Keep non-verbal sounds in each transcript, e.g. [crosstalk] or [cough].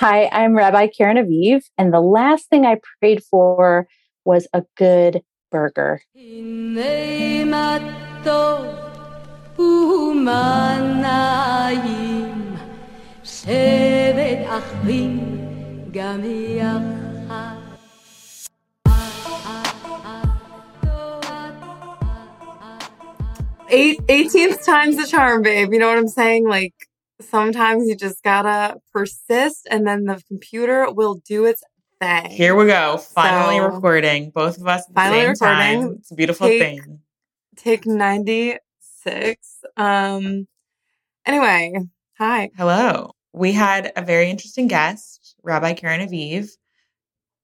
Hi, I'm Rabbi Caryn Aviv, and the last thing I prayed for was a good burger. Eight, 18th time's the charm, babe. You know what I'm saying? Like, sometimes you just gotta persist and then the computer will do its thing. Here we go. Finally So- recording. Both of us at the Finally same recording. time. It's a beautiful Take- thing. Take 96. Um, anyway, hi. Hello. We had a very interesting guest, Rabbi Caryn Aviv.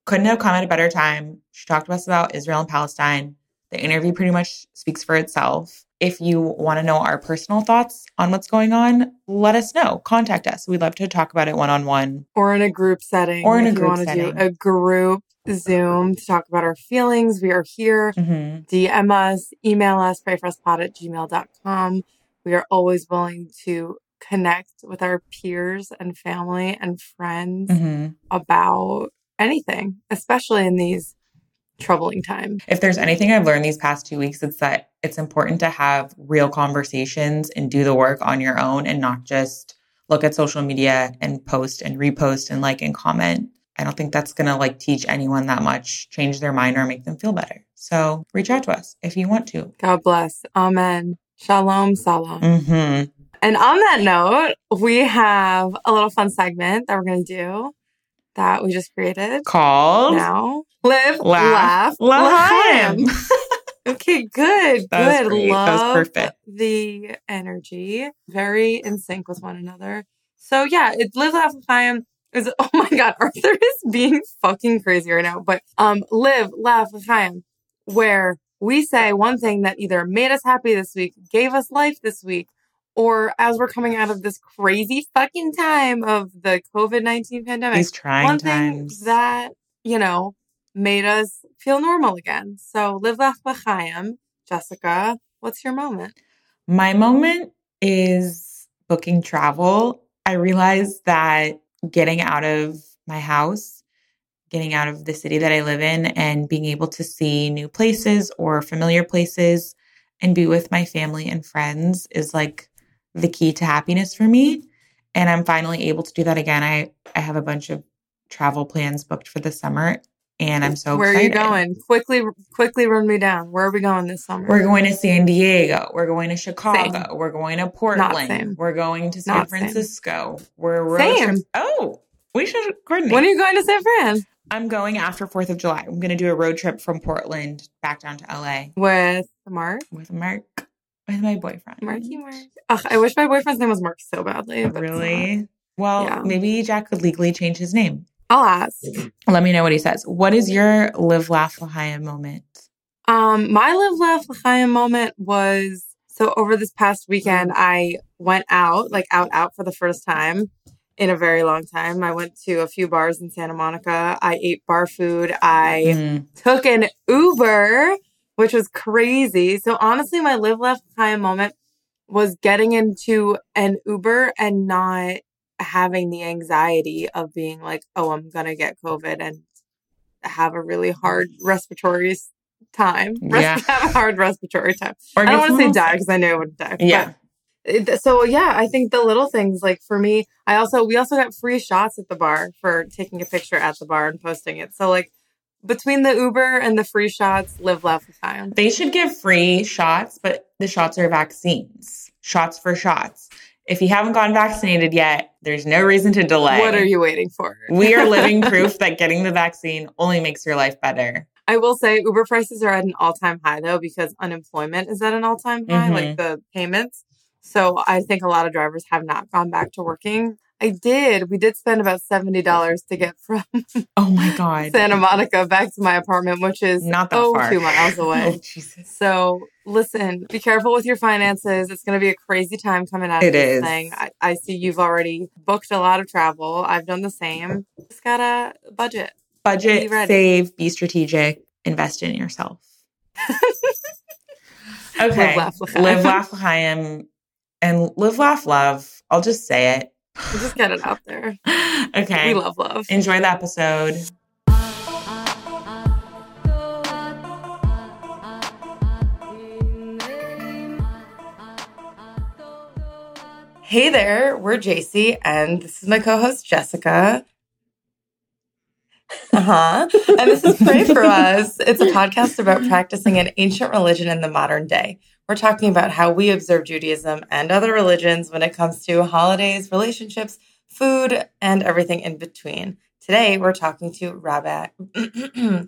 Couldn't have come at a better time. She talked to us about Israel and Palestine. The interview pretty much speaks for itself. If you want to know our personal thoughts on what's going on, let us know. Contact us. We'd love to talk about it one on one. Or in a group setting. Or in a group you want to setting. do a group Zoom to talk about our feelings, we are here. Mm-hmm. DM us, email us, prayforuspod at gmail.com. We are always willing to connect with our peers and family and friends Mm-hmm. about anything, especially in these troubling time. If there's anything I've learned these past two weeks, it's that it's important to have real conversations and do the work on your own and not just look at social media and post and repost and like and comment. I don't think that's going to like teach anyone that much, change their mind or make them feel better. So reach out to us if you want to. God bless. Amen. Shalom, salam. Mm-hmm. And on that note, we have a little fun segment that we're going to do that we just created Called now. Live, Laugh, laugh, L'chaim. L'chaim. [laughs] Okay, good, That was good. great. That was Love perfect. the energy, very in sync with one another. So yeah, it live laugh L'chaim is [laughs] oh my god, [laughs] Arthur is being fucking crazy right now. But um, live laugh L'chaim, where we say one thing that either made us happy this week, gave us life this week, or as we're coming out of this crazy fucking time of the COVID nineteen pandemic, These trying one times. thing that you know made us feel normal again. So live laugh l'chaim. Jessica, what's your moment? My moment is booking travel. I realized that getting out of my house, getting out of the city that I live in, and being able to see new places or familiar places and be with my family and friends is like the key to happiness for me. And I'm finally able to do that again. I, I have a bunch of travel plans booked for the summer, and I'm so Where excited. are you going? Quickly, quickly run me down. Where are we going this summer? We're going to San Diego. We're going to Chicago. Same. We're going to. Portland. We're going to San Not same. Francisco. We're road Same. trips. Oh, we should coordinate. When are you going to San Fran? I'm going after 4th of July. I'm going to do a road trip from Portland back down to LA With Mark? with Mark, with my boyfriend. Marky Mark. Ugh, I wish my boyfriend's name was Mark so badly. Really? Well, Yeah. maybe Jack could legally change his name. I'll ask. Let me know what he says. What is your live, laugh, L'chaim moment? Um, my live laugh l'chaim moment was so over this past weekend I went out, like out out for the first time in a very long time. I went to a few bars in Santa Monica. I ate bar food. I Mm, took an Uber, which was crazy. So honestly, my live left l'chaim moment was getting into an Uber and not having the anxiety of being like, oh, I'm gonna get COVID and have a really hard respiratory time. Yeah. [laughs] have a hard respiratory time. Or I don't want to say die because I know I would die. Yeah. It- so yeah, I think the little things like for me, I also we also got free shots at the bar for taking a picture at the bar and posting it. So like between the Uber and the free shots, live laugh time. They should give free shots, but the shots are vaccines. Shots for shots. If you haven't gotten vaccinated yet, there's no reason to delay. What are you waiting for? we are living [laughs] proof that getting the vaccine only makes your life better. I will say Uber prices are at an all time high though because unemployment is at an all time high, Mhm. like the payments. So I think a lot of drivers have not gone back to working. I did. We did spend about seventy dollars to get from Oh my God. Santa Monica back to my apartment, which is Not that oh far. two miles away. Oh, Jesus. So listen, be careful with your finances. It's going to be a crazy time coming out of It this is. thing. I, I see you've already booked a lot of travel. I've done the same. Just gotta budget. Budget, Be save, be strategic, invest in yourself. okay. Live, laugh, l'chaim. Live, laugh, and live, laugh, love. I'll just say it. We'll just get it out there. [laughs] okay. We love love. Enjoy the episode. Hey there, we're JC, and this is my co-host Jessica. Uh huh. And this is Pray for [laughs] Us. It's a podcast about practicing an ancient religion in the modern day. We're talking about how we observe Judaism and other religions when it comes to holidays, relationships, food, and everything in between. Today, we're talking to Rabbi. [clears throat]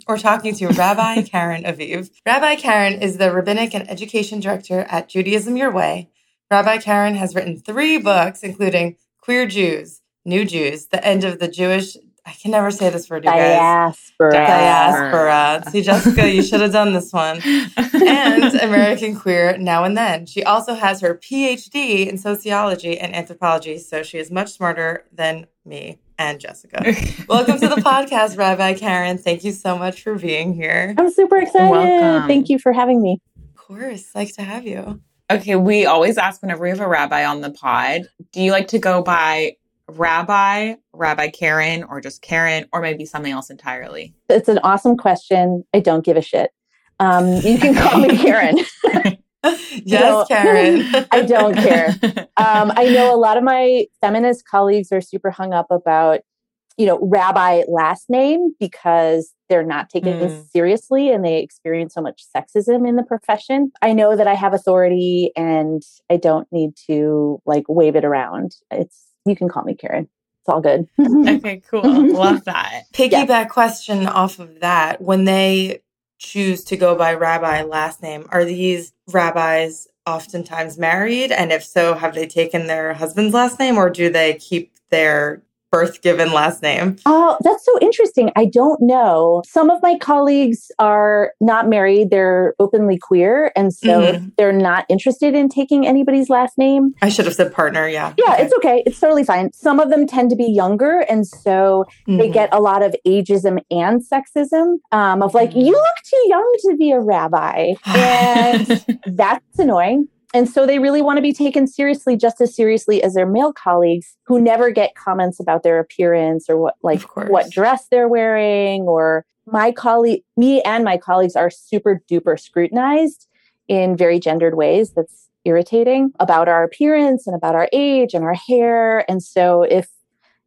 we're talking to Rabbi [laughs] Caryn Aviv. Rabbi Caryn is the rabbinic and education director at Judaism Your Way. Rabbi Caryn has written three books, including Queer Jews, New Jews, The End of the Jewish. I can never say this word, you guys. Diaspora. Diaspora. See, Jessica, you should have done this one. And [laughs] American Queer Now and Then. She also has her PhD in sociology and anthropology, so she is much smarter than me and Jessica. [laughs] Welcome to the podcast, Rabbi Caryn. Thank you so much for being here. I'm super excited. Welcome. Thank you for having me. Of course, like to have you. Okay, we always ask whenever we have a rabbi on the pod, do you like to go by rabbi, Rabbi Caryn, or just Caryn, or maybe something else entirely? It's an awesome question. I don't give a shit. Um, you can call me [laughs] Caryn. [laughs] Yes, Caryn. I don't care. Um, I know a lot of my feminist colleagues are super hung up about, you know, rabbi last name because they're not taken Mm. seriously and they experience so much sexism in the profession. I know that I have authority and I don't need to like wave it around. It's you can call me Caryn. It's all good. [laughs] okay, cool. Love that. [laughs] Piggyback question off of that. When they choose to go by rabbi last name, are these rabbis oftentimes married? And if so, have they taken their husband's last name or do they keep their birth given last name? Oh, that's so interesting. I don't know. Some of my colleagues are not married, they're openly queer. And so Mhm. they're not interested in taking anybody's last name. I should have said partner. Yeah. Yeah, Okay. it's okay. It's totally fine. Some of them tend to be younger. And so they Mhm. get a lot of ageism and sexism um, of like, Mhm. you look too young to be a rabbi. [sighs] And that's annoying. And so they really want to be taken seriously, just as seriously as their male colleagues who never get comments about their appearance or what, like, what dress they're wearing. Or my colleague, me and my colleagues are super duper scrutinized in very gendered ways. That's irritating about our appearance and about our age and our hair. And so if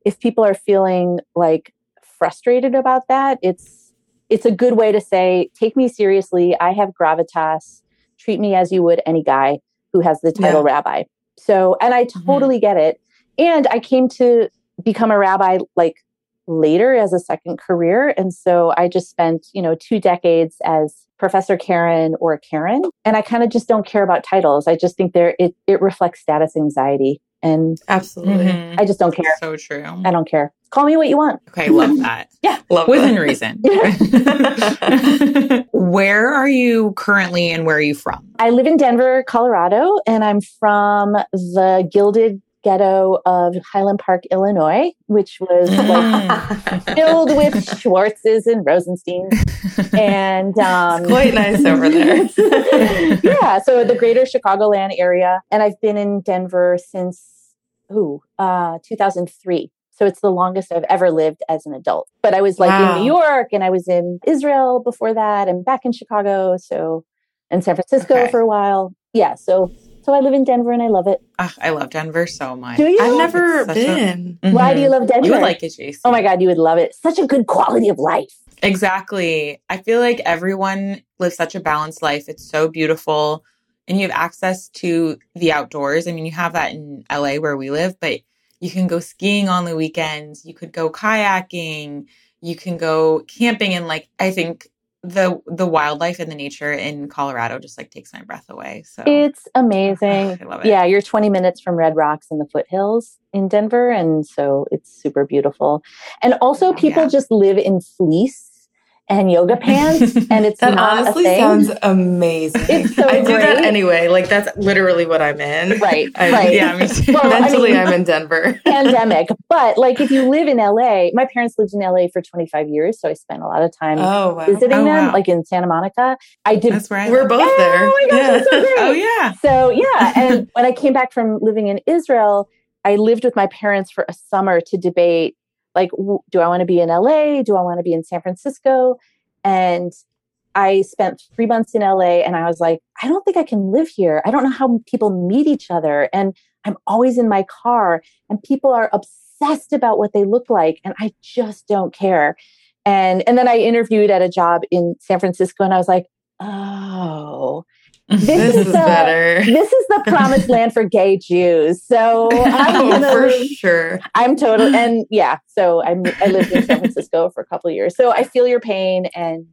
if people are feeling like frustrated about that, it's it's a good way to say, take me seriously. I have gravitas. Treat me as you would any guy who has the title rabbi. So, and I mm-hmm. totally get it. And I came to become a rabbi like later as a second career. And so I just spent, you know, two decades as Professor Caryn or Caryn. And I kind of just don't care about titles. I just think there it it reflects status anxiety. And Absolutely. Mhm. I just don't care. So true. I don't care. Call me what you want. Okay, love [laughs] that. Yeah, love Within that. reason. [laughs] where are you currently and where are you from? I live in Denver, Colorado, and I'm from the Gilded Ghetto of Highland Park, Illinois, which was like [laughs] filled with Schwartzes and Rosensteins. And [laughs] um, It's quite nice over there. [laughs] yeah, so the greater Chicagoland area. And I've been in Denver since, ooh, uh, 2003. So it's the longest I've ever lived as an adult. But I was like Wow. in New York and I was in Israel before that and back in Chicago. So, and San Francisco Okay. for a while. Yeah. So, so I live in Denver and I love it. Ah, I love Denver so much. Do you? I've never It's such a- been. Why do you love Denver? You would like it, Jason. Oh my God, you would love it. Such a good quality of life. Exactly. I feel like everyone lives such a balanced life. It's so beautiful. And you have access to the outdoors. I mean, you have that in LA where we live, but you can go skiing on the weekends. You could go kayaking. You can go camping. And like, I think the the wildlife and the nature in Colorado just like takes my breath away. So It's [sighs] amazing. I love it. Yeah, you're 20 minutes from Red Rocks in the foothills in Denver. And so it's super beautiful. And also, oh, people Yeah. just live in fleece and yoga pants, [laughs] and it's That honestly sounds [laughs] amazing. It's so I do that anyway. Like that's literally what I'm in. Right, I- right. yeah. Well, I [laughs] Mentally, mean- I'm in Denver. pandemic. But like if you live in LA, my parents lived in LA for 25 years. So I spent a lot of time Oh wow. visiting Oh, them, wow. like in Santa Monica. I did. That's I We're both Oh there. my gosh, yeah. that's so great. Oh yeah. So yeah, and when I came back from living in Israel, I lived with my parents for a summer to debate like, w- do I want to be in LA? Do I want to be in San Francisco? And I spent three months in LA and I was like, I don't think I can live here. I don't know how people meet each other. And I'm always in my car and people are obsessed about what they look like. And I just don't care. And, and then I interviewed at a job in San Francisco and I was like, oh, this, this is, the, better. This is the promised land for gay Jews. So [laughs] I'm oh, for sure. I'm totally and yeah. So I'm I lived in San Francisco for a couple years. So I feel your pain, and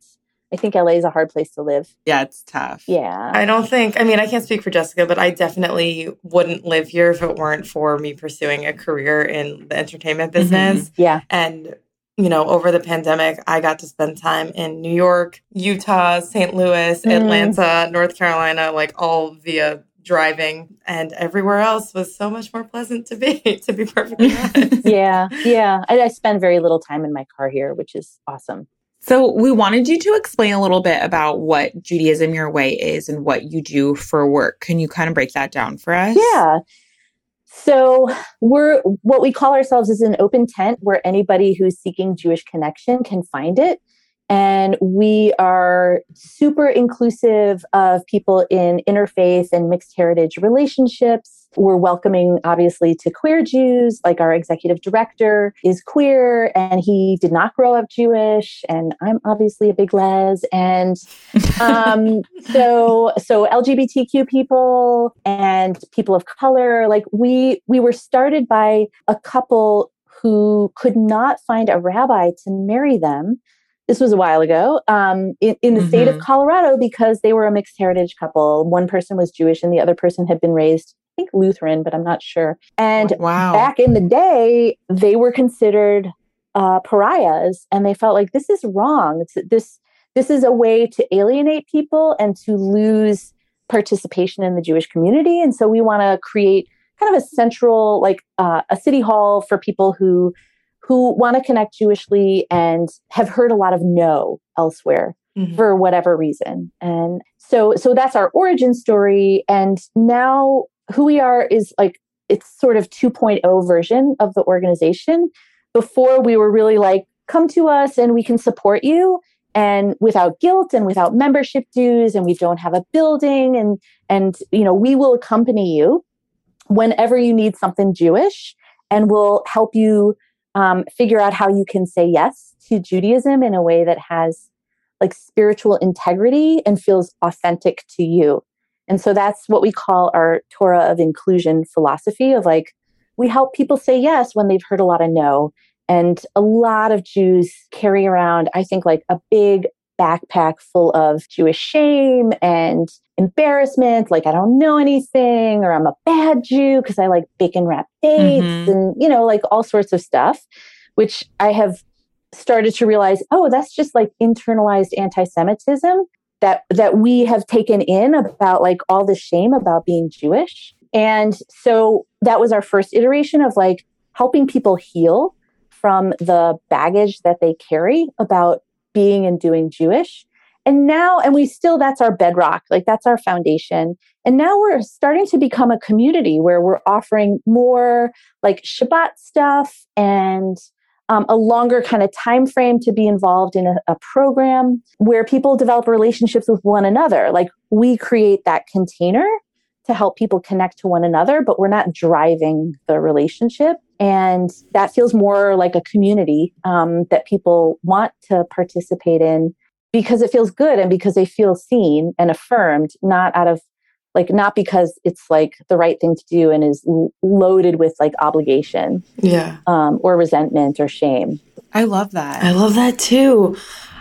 I think LA is a hard place to live. Yeah, it's tough. Yeah. I don't think. I mean, I can't speak for Jessica, but I definitely wouldn't live here if it weren't for me pursuing a career in the entertainment mm-hmm. business. Mm-hmm. Yeah. And you know, over the pandemic, I got to spend time in New York, Utah, St. Louis, mm. Atlanta, North Carolina, like all via driving. And everywhere else was so much more pleasant to be [laughs] to be perfectly [laughs] honest. Yeah yeah. I, I, spend very little time in my car here which is awesome. So we wanted you to explain a little bit about what judaism your way is and what you do for work. Can you kind of break that down for us? Yeah so we're what we call ourselves is an open tent where anybody who's seeking Jewish connection can find it. And we are super inclusive of people in interfaith and mixed heritage relationships. We're welcoming, obviously, to queer Jews. Like our executive director is queer and he did not grow up Jewish. And I'm obviously a big les. And [laughs] um, so, so LGBTQ people and people of color, like we we were started by a couple who could not find a rabbi to marry them this was a while ago um, in, in, the mm-hmm. state of mm-hmm. colorado because they were a mixed heritage couple one person was jewish and the other person had been raised think Lutheran, but I'm not sure. And wow. back in the day, they were considered uh, pariahs, and they felt like this is wrong. It's, this this is a way to alienate people and to lose participation in the Jewish community. And so we want to create kind of a central, like uh, a city hall for people who who want to connect Jewishly and have heard a lot of no elsewhere. Mm-hmm. for whatever reason. And so so that's our origin story and now who we are is like it's sort of 2.0 version of the organization. Before we were really like, come to us and we can support you and without guilt and without membership dues and we don't have a building and and you know we will accompany you whenever you need something jewish and we'll help you um, figure out how you can say yes to judaism in a way that has like spiritual integrity and feels authentic to you and so that's what we call our Torah of inclusion philosophy of like, we help people say yes when they've heard a lot of no. And a lot of Jews carry around, I think, like a big backpack full of Jewish shame and embarrassment. Like, I don't know anything, or I'm a bad Jew because I like bacon wrapped dates mm-hmm. and, you know, like all sorts of stuff, which I have started to realize, oh, that's just like internalized anti Semitism that that we have taken in about like all the shame about being Jewish. And so that was our first iteration of like helping people heal from the baggage that they carry about being and doing Jewish. And now, and we still, that's our bedrock, like that's our foundation. And now we're starting to become a community where we're offering more like Shabbat stuff and um, a longer kind of time frame to be involved in a, a program where people develop relationships with one another. Like we create that container to help people connect to one another, but we're not driving the relationship. And that feels more like a community um, that people want to participate in because it feels good and because they feel seen and affirmed, not out of like not because it's like the right thing to do and is loaded with like obligation yeah. um, or resentment or shame. I love that. I love that too.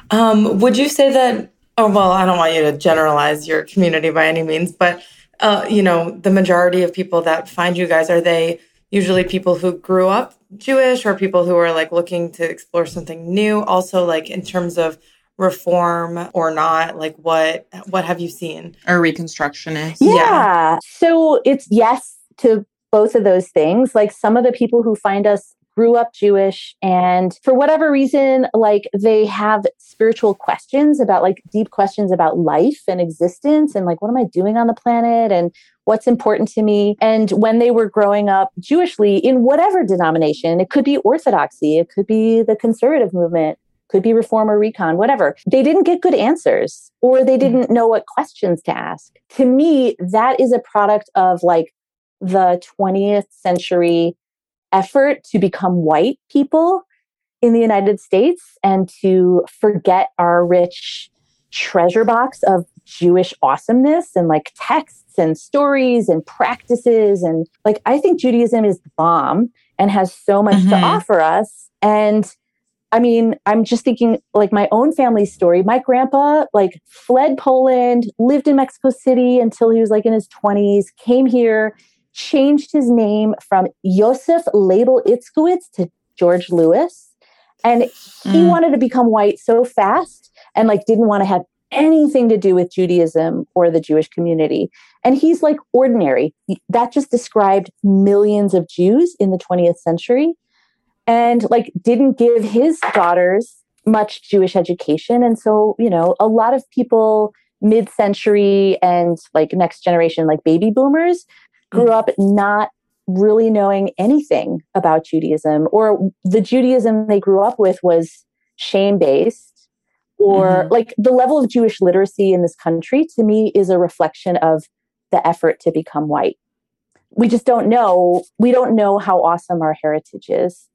Um, would you say that oh well i don't want you to generalize your community by any means but uh, you know the majority of people that find you guys are they usually people who grew up jewish or people who are like looking to explore something new? Also like in terms of reform or not like what what have you seen or reconstructionist yeah. yeah so it's yes to both of those things like some of the people who find us grew up Jewish and for whatever reason, like they have spiritual questions about like deep questions about life and existence and like, what am I doing on the planet? And what's important to me. And when they were growing up Jewishly in whatever denomination, it could be Orthodoxy, it could be the conservative movement, could be reform or recon, whatever. They didn't get good answers or they didn't know what questions to ask. To me, that is a product of like the 20th century effort to become white people in the United States and to forget our rich treasure box of Jewish awesomeness and like texts and stories and practices. And like, I think Judaism is the bomb and has so much mm-hmm. to offer us. And I mean, I'm just thinking like my own family story. My grandpa like fled Poland, lived in Mexico City until he was like in his 20s, came here, changed his name from Joseph Label Itzkowitz to George Lewis. And he mm. wanted to become white so fast and like didn't want to have anything to do with Judaism or the Jewish community. And he's like ordinary. That just described millions of Jews in the 20th century and like didn't give his daughters much Jewish education. And so, you know, a lot of people mid century and like next generation, like baby boomers, grew up not really knowing anything about Judaism, or the Judaism they grew up with was shame based, or mm-hmm. like the level of Jewish literacy in this country to me is a reflection of the effort to become white. We just don't know. We don't know how awesome our heritage is.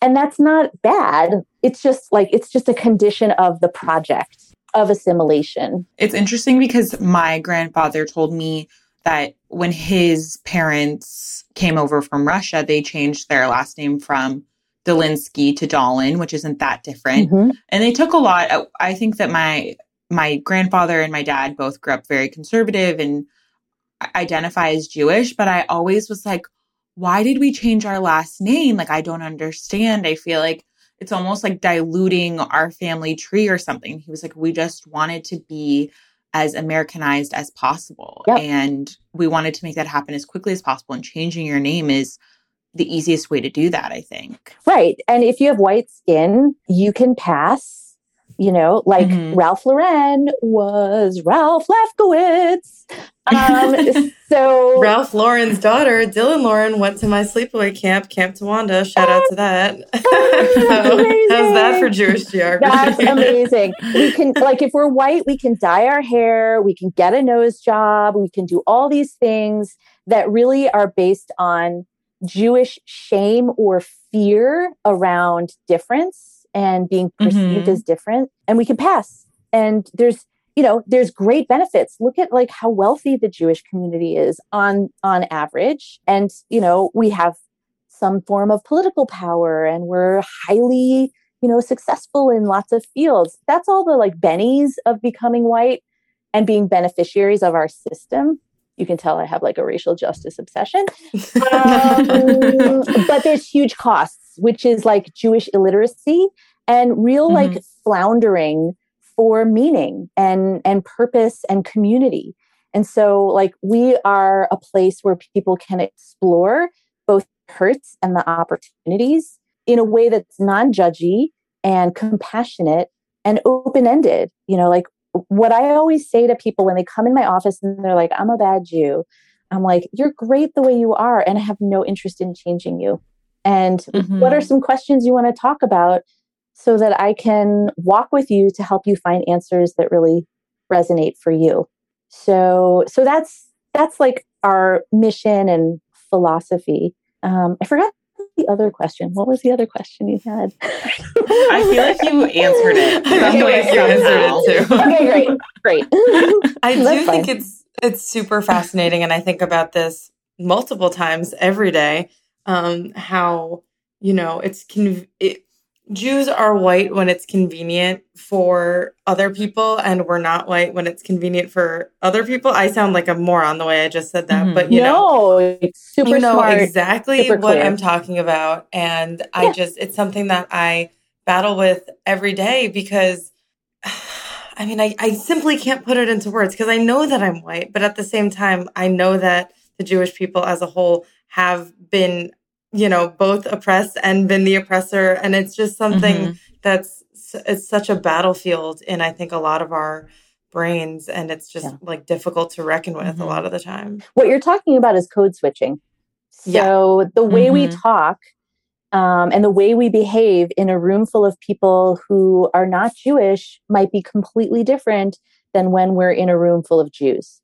And that's not bad. It's just like, it's just a condition of the project of assimilation. It's interesting because my grandfather told me that when his parents came over from Russia, they changed their last name from Dolinsky to Dolan, which isn't that different. Mm-hmm. And they took a lot. I think that my my grandfather and my dad both grew up very conservative and identify as Jewish, but I always was like, why did we change our last name? Like, I don't understand. I feel like it's almost like diluting our family tree or something. He was like, we just wanted to be as Americanized as possible. Yep. And we wanted to make that happen as quickly as possible. And changing your name is the easiest way to do that, I think. Right. And if you have white skin, you can pass you know, like mm-hmm. Ralph Lauren was Ralph Lefkowitz. Um, [laughs] so Ralph Lauren's daughter, Dylan Lauren, went to my sleepaway camp, Camp Tawanda. Shout out to that. [laughs] so, [laughs] how's that for Jewish geography? That's amazing. We can, like, if we're white, we can dye our hair, we can get a nose job, we can do all these things that really are based on Jewish shame or fear around difference and being perceived mm-hmm. as different and we can pass and there's you know there's great benefits. Look at like how wealthy the jewish community is on on average. And you know we have some form of political power and we're highly you know successful in lots of fields. That's all the like bennies of becoming white and being beneficiaries of our system. You can tell i have like a racial justice obsession. [laughs] Um, but there's huge costs which is like Jewish illiteracy and real mm-hmm. like floundering for meaning and and purpose and community. And so like we are a place where people can explore both hurts and the opportunities in a way that's non-judgy and compassionate and open-ended. You know, like what I always say to people when they come in my office and they're like, I'm a bad Jew. I'm like, you're great the way you are, and I have no interest in changing you. And mm-hmm. what are some questions you want to talk about so that I can walk with you to help you find answers that really resonate for you? So, so that's that's like our mission and philosophy. Um, I forgot the other question. What was the other question you had? [laughs] I feel like you answered it. I feel like you answered it too. okay, great, great. [laughs] I do think it's it's super fascinating, and I think about this multiple times every day um, how you know it's con- it, Jews are white when it's convenient for other people, and we're not white when it's convenient for other people. I sound like a moron the way I just said that, mm-hmm. but you no, know, super you know smart, exactly what clear. I'm talking about, and yeah. I just it's something that I battle with every day because. [sighs] I mean, I, I simply can't put it into words because I know that I'm white, but at the same time, I know that the Jewish people as a whole have been you know, both oppressed and been the oppressor. And it's just something mm-hmm. that's it's such a battlefield in I think a lot of our brains and it's just yeah. like difficult to reckon with mm-hmm. a lot of the time. What you're talking about is code switching. So yeah. the way mm-hmm. we talk um, and the way we behave in a room full of people who are not Jewish might be completely different than when we're in a room full of Jews.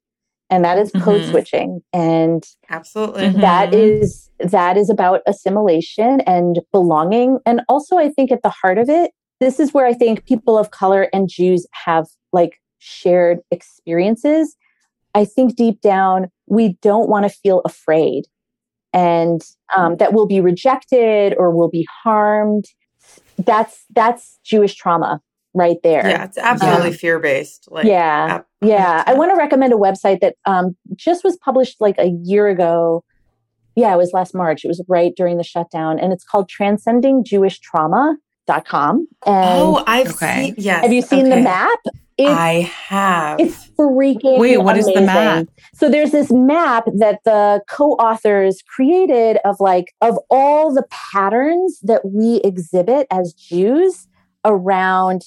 And that is code mm-hmm. switching. And absolutely that mm-hmm. is that is about assimilation and belonging. And also I think at the heart of it, this is where I think people of color and Jews have like shared experiences. I think deep down, we don't want to feel afraid and um, that will be rejected or we'll be harmed. That's that's Jewish trauma right there. Yeah, it's absolutely fear based. Like, yeah, yeah. I want to recommend a website that um, just was published like a year ago. Yeah, it was last March. It was right during the shutdown, and it's called Transcending Jewish Trauma dot com. And oh, I've okay. seen. Yes. Have you seen okay. the map? It's, I have. It's freaking Wait, what amazing. is the map? So there's this map that the co-authors created of like of all the patterns that we exhibit as Jews around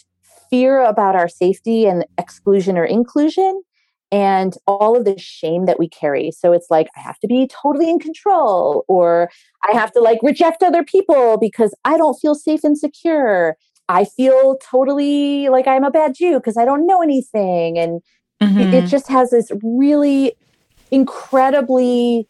fear about our safety and exclusion or inclusion and all of the shame that we carry. So it's like, I have to be totally in control, or I have to like reject other people because I don't feel safe and secure. I feel totally like I'm a bad Jew because I don't know anything. And mm-hmm. it, it mm-hmm. just has this really incredibly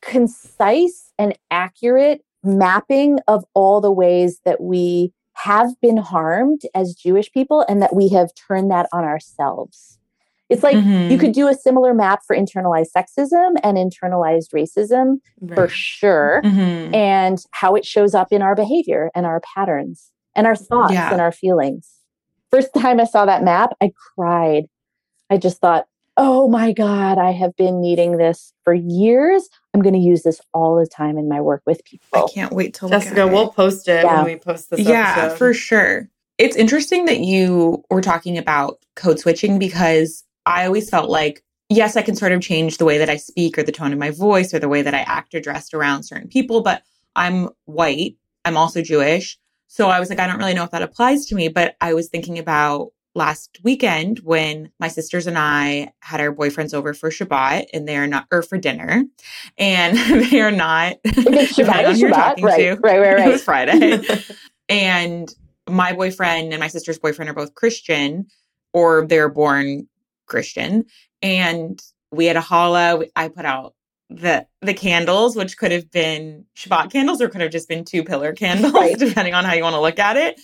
concise and accurate mapping of all the ways that we have been harmed as Jewish people and that we have turned that on ourselves. It's like mm-hmm. you could do a similar map for internalized sexism and internalized racism right. for sure, mm-hmm. and how it shows up in our behavior and our patterns and our thoughts yeah. and our feelings. First [laughs] time I saw that map, I cried. I just thought, oh my God, I have been needing this for years. I'm going to use this all the time in my work with people. I can't wait to Jessica, we'll post it yeah. when we post this Yeah, episode. for sure. It's interesting that you were talking about code switching because I always felt like, yes, I can sort of change the way that I speak or the tone of my voice or the way that I act or dressed around certain people, but I'm white. I'm also Jewish. So I was like, I don't really know if that applies to me, but I was thinking about last weekend when my sisters and I had our boyfriends over for Shabbat and they are not, or for dinner, and [laughs] they are not, [laughs] it's Shabbat, on Shabbat, right, to, right, right, [laughs] right. It was Friday. and my boyfriend and my sister's boyfriend are both Christian or they're born Christian. And we had a challah. I put out the the candles, which could have been Shabbat candles or could have just been two pillar candles, right. [laughs] depending on how you want to look at it.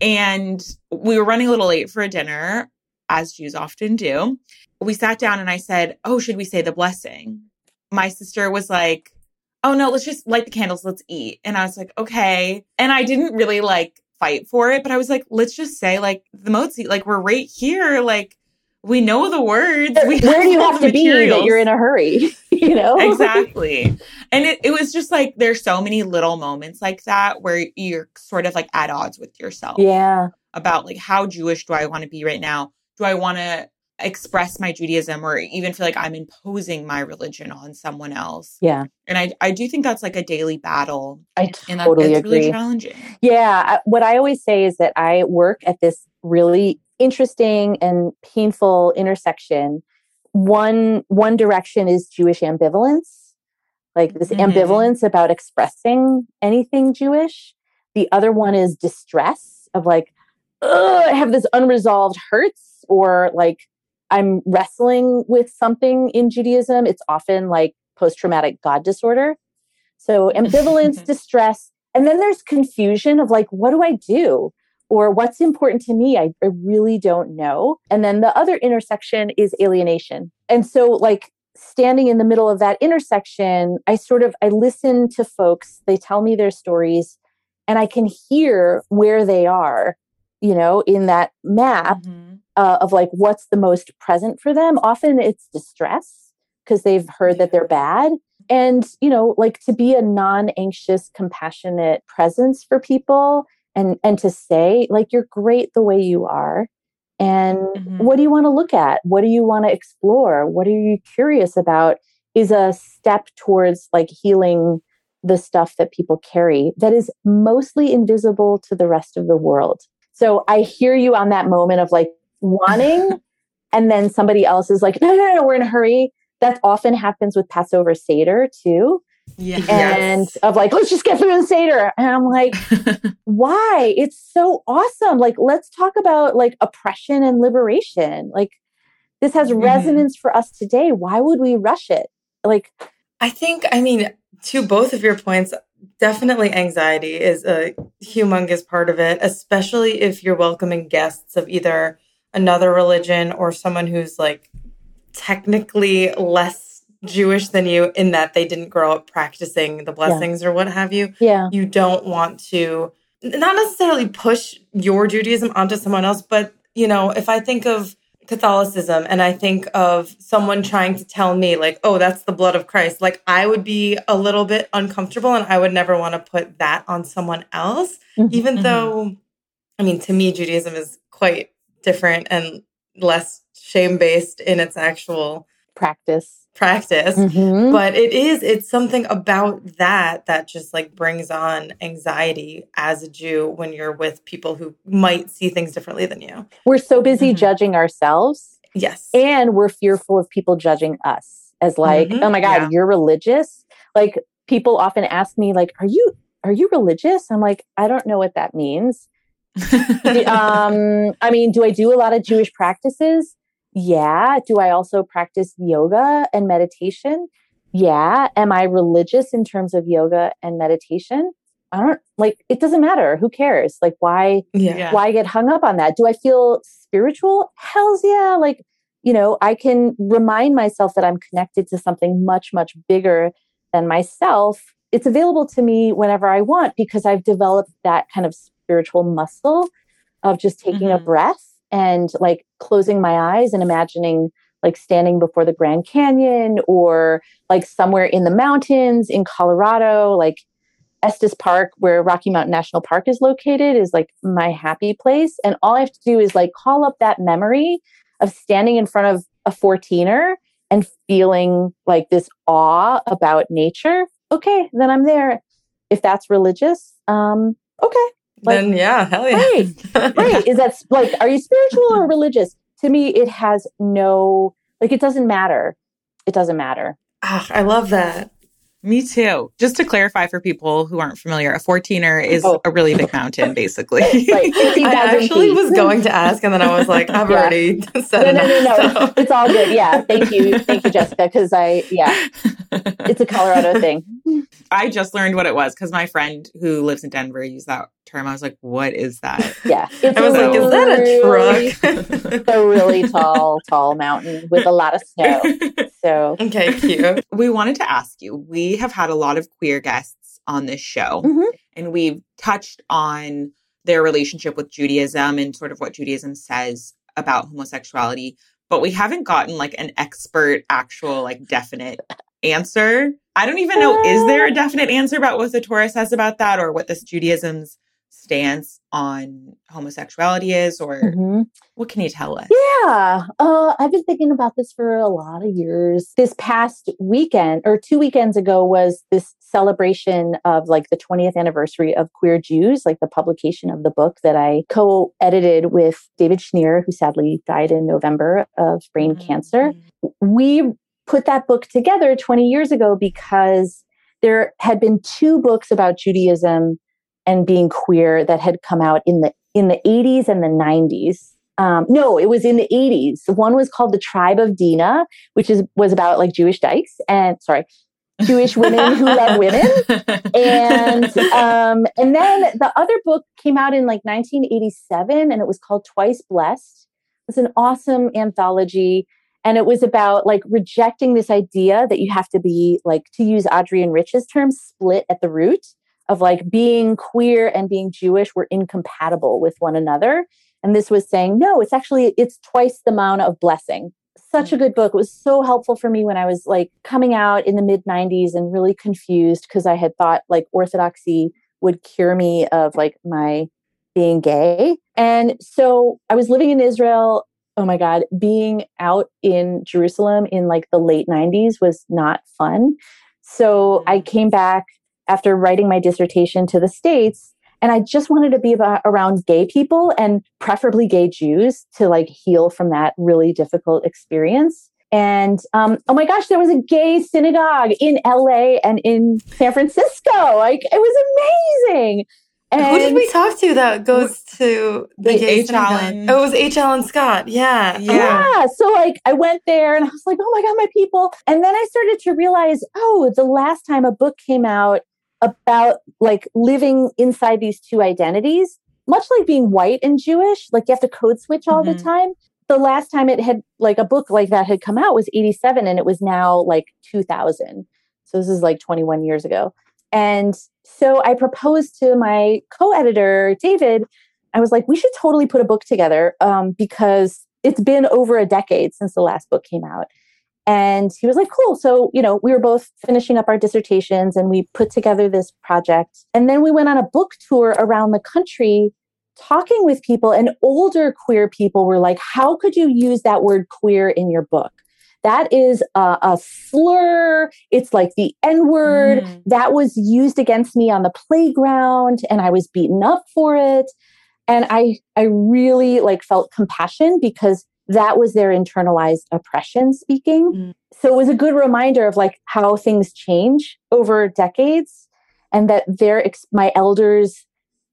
And we were running a little late for a dinner, as Jews often do. We sat down and I said, Oh, should we say the blessing? My sister was like, Oh no, let's just light the candles, let's eat. And I was like, Okay. And I didn't really like fight for it, but I was like, let's just say like the motzi, like we're right here, like we know the words. We Where do you have to materials. be that you're in a hurry? [laughs] you know? exactly. And it, it was just like there's so many little moments like that where you're sort of like at odds with yourself. Yeah. About like how Jewish do I want to be right now? Do I want to express my Judaism or even feel like I'm imposing my religion on someone else? Yeah. And I I do think that's like a daily battle. I totally and agree. Really challenging. Yeah. What I always say is that I work at this really interesting and painful intersection. One one direction is Jewish ambivalence, like this mm-hmm. ambivalence about expressing anything Jewish. The other one is distress of like, I have this unresolved hurts, or like I'm wrestling with something in Judaism. It's often like post traumatic God disorder. So ambivalence, [laughs] distress, and then there's confusion of like, what do I do? Or what's important to me I, I really don't know. And then the other intersection is alienation. And so like standing in the middle of that intersection i sort of i listen to folks they tell me their stories and i can hear where they are you know in that map mm-hmm. uh, of like what's the most present for them. Often it's distress because they've heard that they're bad. And you know like to be a non-anxious compassionate presence for people and and to say like you're great the way you are and mm-hmm. what do you want to look at what do you want to explore what are you curious about is a step towards like healing the stuff that people carry that is mostly invisible to the rest of the world. So I hear you on that moment of like wanting, [laughs] and then somebody else is like, no, no, no, we're in a hurry. That often happens with Passover Seder too. Yeah. And of like, let's just get through the Seder. And I'm like, [laughs] why? It's so awesome. Like, let's talk about like oppression and liberation. Like, this has Mhm. resonance for us today. Why would we rush it? Like, I think, I mean, to both of your points, definitely anxiety is a humongous part of it, especially if you're welcoming guests of either another religion or someone who's like technically less Jewish than you in that they didn't grow up practicing the blessings or what have you. yeah, You don't want to not necessarily push your Judaism onto someone else, but you know, if I think of Catholicism and I think of someone trying to tell me, like, oh, that's the blood of Christ, like, I would be a little bit uncomfortable and I would never want to put that on someone else, Mhm. even Mhm. though, I mean, to me, Judaism is quite different and less shame based in its actual practice. Practice. Mhm. But it is, it's something about that that just like brings on anxiety as a Jew when you're with people who might see things differently than you. We're so busy Mhm. judging ourselves Yes. and we're fearful of people judging us as like, Mhm. oh my God, Yeah. you're religious. Like people often ask me, like, are you are you religious? I'm like, I don't know what that means. [laughs] um, I mean, do I do a lot of Jewish practices? Yeah. Do I also practice yoga and meditation? Yeah. Am I religious in terms of yoga and meditation? I don't like it doesn't matter. Who cares? Like why yeah. Yeah. why get hung up on that? Do I feel spiritual? Hells yeah. Like, you know, I can remind myself that I'm connected to something much, much bigger than myself. It's available to me whenever I want because I've developed that kind of spiritual muscle of just taking a Mhm. breath and like closing my eyes and imagining like standing before the Grand Canyon or like somewhere in the mountains in Colorado, like Estes Park, where Rocky Mountain National Park is located, is like my happy place. And all I have to do is like call up that memory of standing in front of a 14er and feeling like this awe about nature. Okay, then I'm there. If that's religious, um, okay, like- then yeah, hell yeah. Right. [laughs] right. Is that like, are you spiritual or religious? To me, it has no, like, it doesn't matter. It doesn't matter. Ah, I love that. Me too. Just to clarify for people who aren't familiar, a 14er is Oh. a really big mountain, [laughs] basically. Right. 15,000 I actually feet. was going to ask, and then I was like, [laughs] I've Yeah. already said No, no, no, enough. no. so- It's all good. Yeah. Thank you. Thank you, Jessica. Because I, yeah, it's a Colorado thing. I just learned what it was because my friend who lives in Denver used that term. I was like, what is that? Yeah. [laughs] It's I was like, is that a truck? [laughs] A really tall, tall mountain with a lot of snow. [laughs] So, okay, cute. we wanted to ask you we have had a lot of queer guests on this show, Mhm. and we've touched on their relationship with Judaism and sort of what Judaism says about homosexuality, but we haven't gotten like an expert, actual, like definite answer. I don't even know, is there a definite answer about what the Torah says about that or what this Judaism's stance on homosexuality is, or mhm. what can you tell us? Yeah, uh, I've been thinking about this for a lot of years. This past weekend, or two weekends ago, was this celebration of like the 20th anniversary of Queer Jews, like the publication of the book that I co edited with David Shneer, who sadly died in November of brain cancer. We put that book together 20 years ago because there had been two books about Judaism and being queer that had come out in the in the 80s and the 90s um, no, it was in the 80s. One was called The Tribe of Dina, which is was about like Jewish dykes and sorry, Jewish women who love [laughs] women. And [laughs] um, and then the other book came out in like 1987 and it was called Twice Blessed. It's an awesome anthology. And it was about like rejecting this idea that you have to be like to use Adrienne Rich's term, split at the root of like being queer and being Jewish were incompatible with one another. And this was saying, no, it's actually, it's twice the amount of blessing. Such a mm. good book. It was so helpful for me when I was like coming out in the mid 90s and really confused because I had thought like orthodoxy would cure me of like my being gay. And so I was living in Israel. Oh my God, being out in Jerusalem in like the late 90s was not fun. So mm. I came back after writing my dissertation to the States. And I just wanted to be about, around gay people and preferably gay Jews to like heal from that really difficult experience. And um, oh my gosh, there was a gay synagogue in LA and in San Francisco. Like it was amazing. And Who did we talk to that goes to the, the H. Alan? Oh, it was H. Alan Scott. Yeah. yeah. Yeah. So like I went there and I was like, oh my God, my people. And then I started to realize, oh, the last time a book came out about like living inside these two identities, much like being white and Jewish, like you have to code switch all mm-hmm. the time. The last time it had like a book like that had come out was 87 and it was now like 2000. So this is like 21 years ago. And so I proposed to my co editor, David. I was like, we should totally put a book together um, because it's been over a decade since the last book came out. And he was like, cool. So, you know, we were both finishing up our dissertations and we put together this project. And then we went on a book tour around the country talking with people. And older queer people were like, how could you use that word queer in your book? That is a, a slur. It's like the N word mm. that was used against me on the playground and I was beaten up for it. And I, I really like felt compassion because that was their internalized oppression speaking. Mm. So it was a good reminder of like how things change over decades and that their, ex- my elders,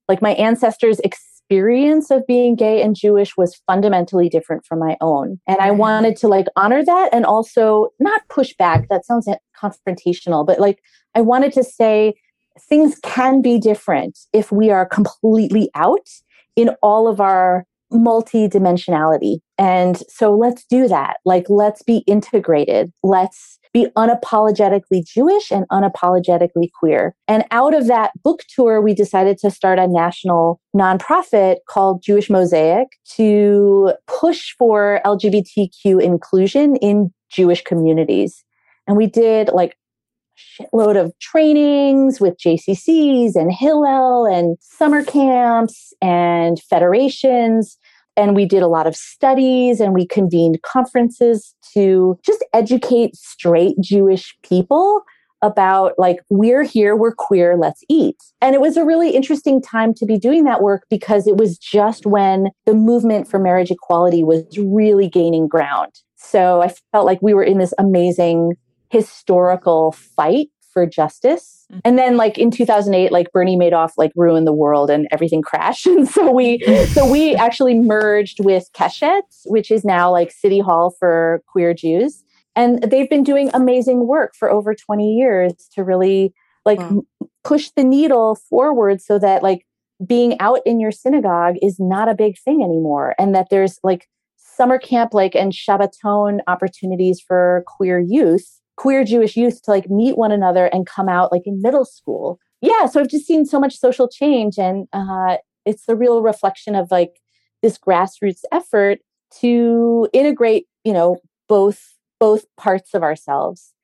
like my ancestors, experience of being gay and Jewish was fundamentally different from my own. And I wanted to like honor that and also not push back. That sounds confrontational, but like I wanted to say things can be different if we are completely out in all of our multi-dimensionality. And so let's do that. Like let's be integrated. Let's be unapologetically Jewish and unapologetically queer. And out of that book tour, we decided to start a national nonprofit called Jewish Mosaic to push for LGBTQ inclusion in Jewish communities. And we did like shitload of trainings with JCCs and Hillel and summer camps and federations. And we did a lot of studies and we convened conferences to just educate straight Jewish people about like we're here we're queer let's eat. And it was a really interesting time to be doing that work because it was just when the movement for marriage equality was really gaining ground. So i felt like we were in this amazing historical fight for justice. Mm-hmm. And then like in 2008 like Bernie Madoff like ruined the world and everything crashed. [laughs] And so we so we actually merged with Keshet, which is now like City Hall for queer Jews. And they've been doing amazing work for over 20 years to really like wow. push the needle forward so that like being out in your synagogue is not a big thing anymore and that there's like summer camp like and Shabbaton opportunities for queer youth queer Jewish youth to like meet one another and come out like in middle school. Yeah, so I've just seen so much social change, and uh, it's the real reflection of like this grassroots effort to integrate, you know, both both parts of ourselves.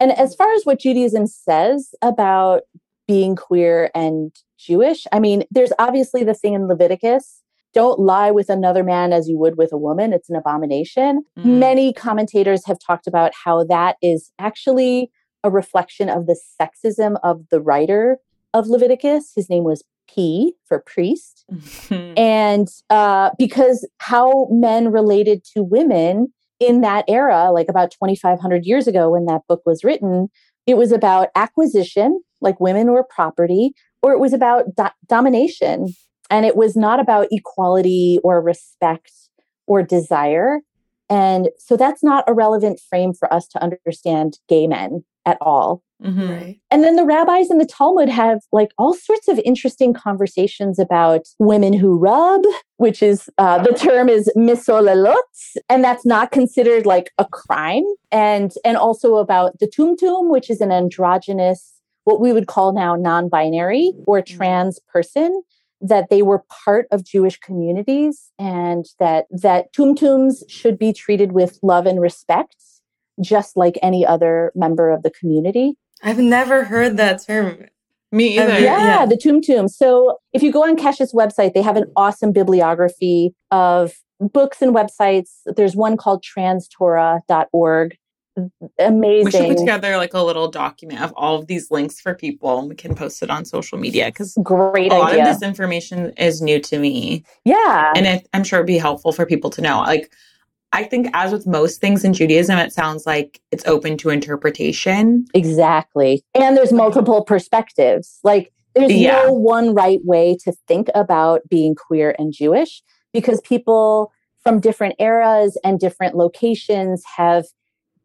And as far as what Judaism says about being queer and Jewish, I mean, there's obviously the thing in Leviticus don't lie with another man as you would with a woman. It's an abomination. Mm. Many commentators have talked about how that is actually a reflection of the sexism of the writer of Leviticus. His name was P for priest. [laughs] and uh, because how men related to women in that era, like about 2,500 years ago when that book was written, it was about acquisition, like women were property, or it was about do- domination, and it was not about equality or respect or desire. And so that's not a relevant frame for us to understand gay men at all. Mm-hmm. Right. And then the rabbis in the Talmud have like all sorts of interesting conversations about women who rub, which is uh, the term is mesolelot, and that's not considered like a crime. And and also about the tumtum, which is an androgynous, what we would call now non-binary or mm-hmm. trans person that they were part of Jewish communities and that that tumtums should be treated with love and respect, just like any other member of the community. I've never heard that term. Me either. Yeah, yeah. the tumtum. So if you go on Keshet's website, they have an awesome bibliography of books and websites. There's one called transtorah.org amazing. We should put together like a little document of all of these links for people and we can post it on social media because Great a idea. lot of this information is new to me. yeah. And it, I'm sure it'd be helpful for people to know. Like, I think, as with most things in Judaism, it sounds like it's open to interpretation. Exactly. And there's multiple perspectives. Like there's Yeah. no one right way to think about being queer and Jewish because people from different eras and different locations have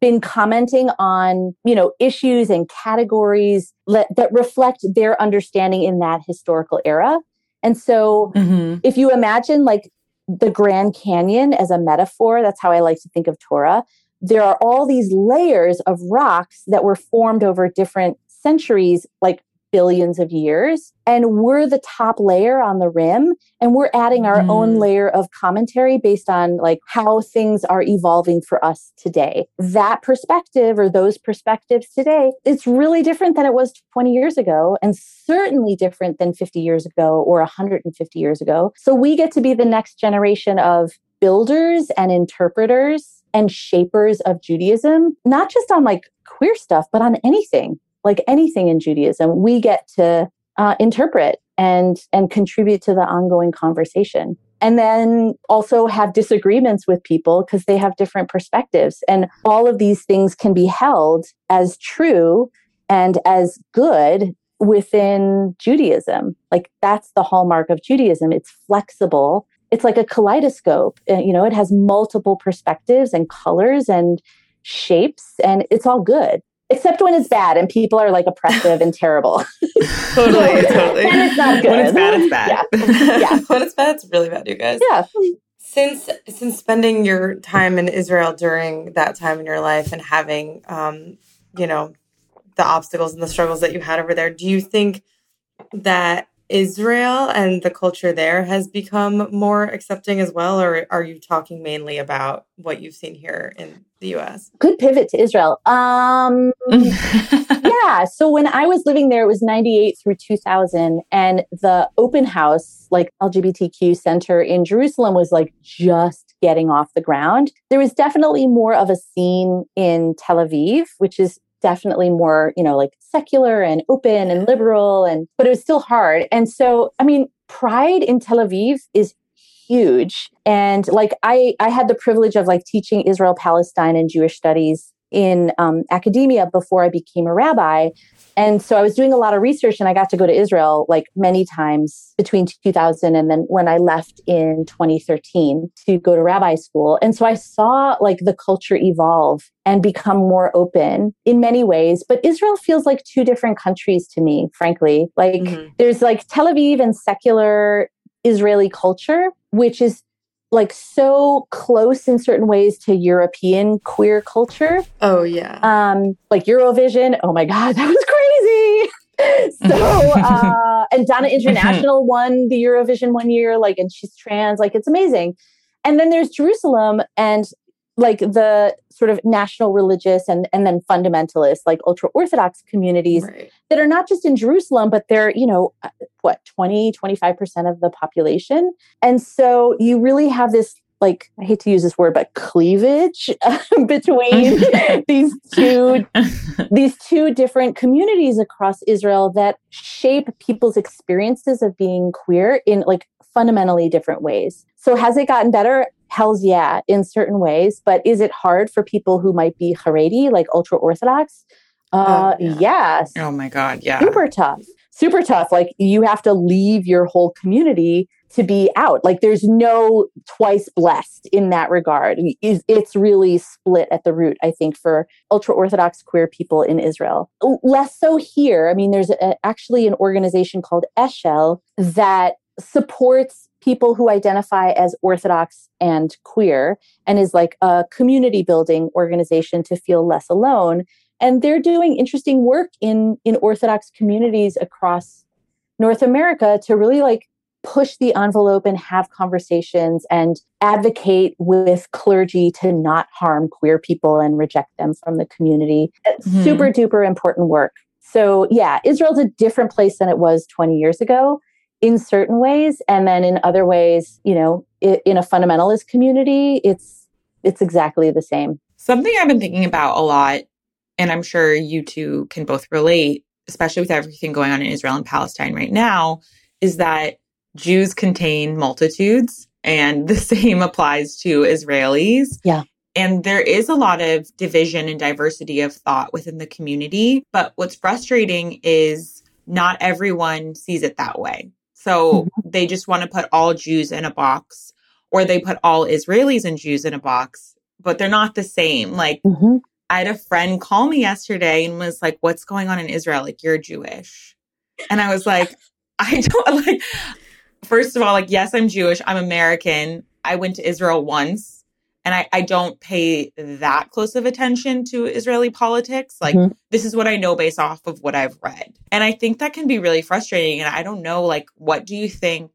been commenting on, you know, issues and categories le- that reflect their understanding in that historical era. And so Mm-hmm. if you imagine like the Grand Canyon as a metaphor, that's how I like to think of Torah. There are all these layers of rocks that were formed over different centuries, like billions of years. And we're the top layer on the rim. And we're adding our own Mm. layer of commentary based on like how things are evolving for us today. That perspective or those perspectives today, it's really different than it was 20 years ago and certainly different than 50 years ago or 150 years ago. So we get to be the next generation of builders and interpreters and shapers of Judaism, not just on like queer stuff, but on anything, like anything in Judaism. We get to uh, interpret and and contribute to the ongoing conversation. And then also have disagreements with people because they have different perspectives. And all of these things can be held as true and as good within Judaism. Like that's the hallmark of Judaism. It's flexible. It's like a kaleidoscope. Uh, you know it has multiple perspectives and colors and shapes and it's all good except when it's bad and people are like oppressive and terrible [laughs] Totally, totally. and it's not good When it's bad, it's bad. [laughs] Yeah. when it's bad, it's really bad, you guys. yeah Since since spending your time in Israel during that time in your life and having um, you know, the obstacles and the struggles that you had over there, do you think that Israel and the culture there has become more accepting as well, or are you talking mainly about what you've seen here in the US? good pivot to israel um [laughs] yeah so when i was living there it was 98 through 2000 and the open house like lgbtq center in jerusalem was like just getting off the ground there was definitely more of a scene in tel aviv which is definitely more you know like secular and open and liberal and but it was still hard. And so i mean pride in tel aviv is huge. And like i i had the privilege of like teaching israel palestine and jewish studies in um, academia before i became a rabbi and so i was doing a lot of research and i got to go to israel like many times between 2000 and then when i left in 2013 to go to rabbi school and so i saw like the culture evolve and become more open in many ways but israel feels like two different countries to me frankly like Mhm. there's like tel aviv and secular Israeli culture, which is like so close in certain ways to European queer culture. Oh yeah. Um, like Eurovision. Oh my God, [laughs] that was crazy. So [laughs] uh and Dana International won the Eurovision one year, like, and she's trans, like it's amazing. And then there's Jerusalem and like the sort of national religious and and then fundamentalist, like ultra orthodox communities right. that are not just in Jerusalem, but they're, you know, uh, what, 20, 25% of the population. And so you really have this, like, I hate to use this word, but cleavage [laughs] between [laughs] these two [laughs] these two different communities across Israel that shape people's experiences of being queer in like fundamentally different ways. So has it gotten better? Hell's yeah, in certain ways. But is it hard for people who might be Haredi, like ultra Orthodox? Uh, Oh, yeah. yes oh my God. Yeah. super tough super tough like you have to leave your whole community to be out. Like there's no twice blessed in that regard. It's- really split at the root i think for ultra orthodox queer people in israel. Less so here. I mean there's a, actually an organization called eshel that supports people who identify as orthodox and queer and is like a community building organization to feel less alone. And they're doing interesting work in in orthodox communities across north america to really like push the envelope and have conversations and advocate with clergy to not harm queer people and reject them from the community. Mhm. super duper important work. So yeah israel's a different place than it was 20 years ago in certain ways. And then in other ways you know in a fundamentalist community it's it's exactly the same. Something I've been thinking about a lot, and I'm sure you two can both relate, especially with everything going on in Israel and Palestine right now, is that Jews contain multitudes, and the [laughs] same applies to Israelis. Yeah. And there is a lot of division and diversity of thought within the community. But what's frustrating is not everyone sees it that way. So mm-hmm. they just want to put all Jews in a box, or they put all Israelis and Jews in a box, but they're not the same. Like, mm-hmm. I had a friend call me yesterday and was like, What's going on in Israel? Like, you're Jewish. And I was like, [laughs] I don't [laughs] like, first of all, like, yes, I'm Jewish. I'm American. I went to Israel once and I, I don't pay that close of attention to Israeli politics. Like, mm-hmm. this is what I know based off of what I've read. And I think that can be really frustrating. And I don't know, like, what do you think?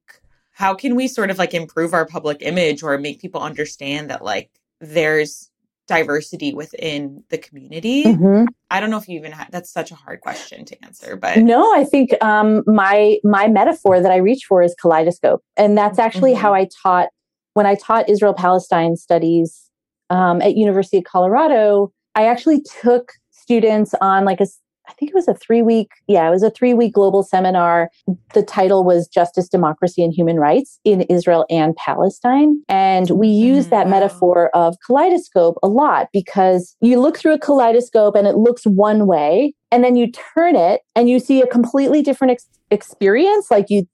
How can we sort of like improve our public image or make people understand that, like, there's diversity within the community? Mm-hmm. I don't know if you even have, that's such a hard question to answer, but no, I think um, my my metaphor that I reach for is kaleidoscope, and that's actually mm-hmm. how I taught when I taught Israel Palestine studies um, at University of Colorado, I actually took students on like a I think it was a three week, yeah, it was a three week global seminar. The title was Justice, Democracy, and Human Rights in Israel and Palestine. And we use mm, that metaphor of kaleidoscope a lot because you look through a kaleidoscope and it looks one way, and then you turn it and you see a completely different ex- experience. Like you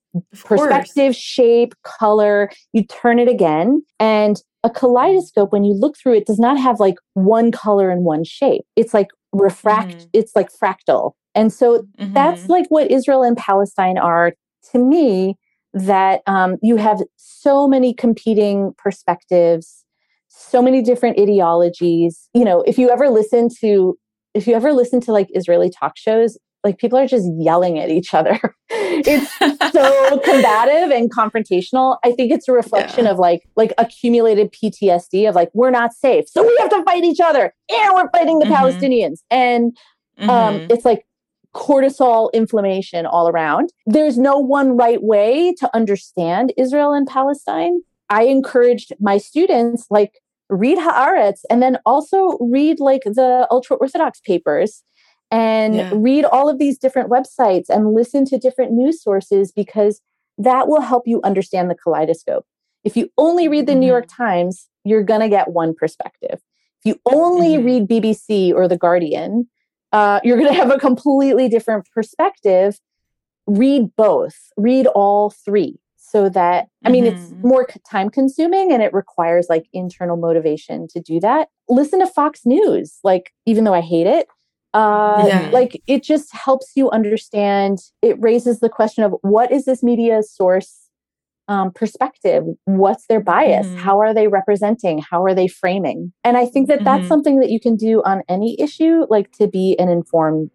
perspective, shape, color. You turn it again. And a kaleidoscope, when you look through it, does not have like one color and one shape. It's like refract, mm-hmm. it's like fractal. And so mm-hmm. that's like what Israel and Palestine are to me, that um, you have so many competing perspectives, so many different ideologies. You know, if you ever listen to, if you ever listen to like Israeli talk shows, like people are just yelling at each other. [laughs] it's so [laughs] combative and confrontational. I think it's a reflection yeah. of like like accumulated PTSD of like we're not safe, so we have to fight each other, and we're fighting the mm-hmm. Palestinians, and um, mm-hmm. it's like cortisol inflammation all around. There's no one right way to understand Israel and Palestine. I encouraged my students like read Haaretz and then also read like the ultra orthodox papers and yeah. read all of these different websites and listen to different news sources because that will help you understand the kaleidoscope. If you only read the mm-hmm. New York. Times, you're going to get one perspective. If you only mm-hmm. read BBC or The Guardian, uh, you're going [laughs] to have a completely different perspective. Read both, read all three so that i mean mm-hmm. it's more time consuming and it requires like internal motivation to do that listen to fox news like even though i hate it uh, yeah. Like it just helps you understand. It raises the question of what is this media source um, perspective? What's their bias? Mm-hmm. How are they representing? How are they framing? And I think that mm-hmm. that's something that you can do on any issue, like to be an informed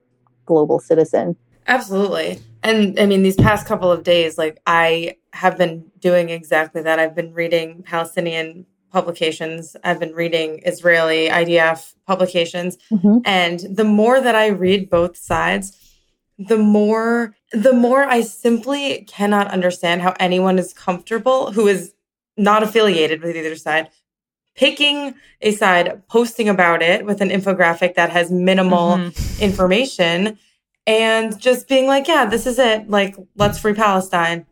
global citizen. Absolutely. And I mean, these past couple of days, like I have been doing exactly that. I've been reading Palestinian publications. I've been reading Israeli IDF publications. Mm-hmm. And the more that I read both sides, the more the more I simply cannot understand how anyone is comfortable who is not affiliated with either side picking a side, posting about it with an infographic that has minimal mm-hmm. information and just being like, yeah, this is it. Like, let's free Palestine.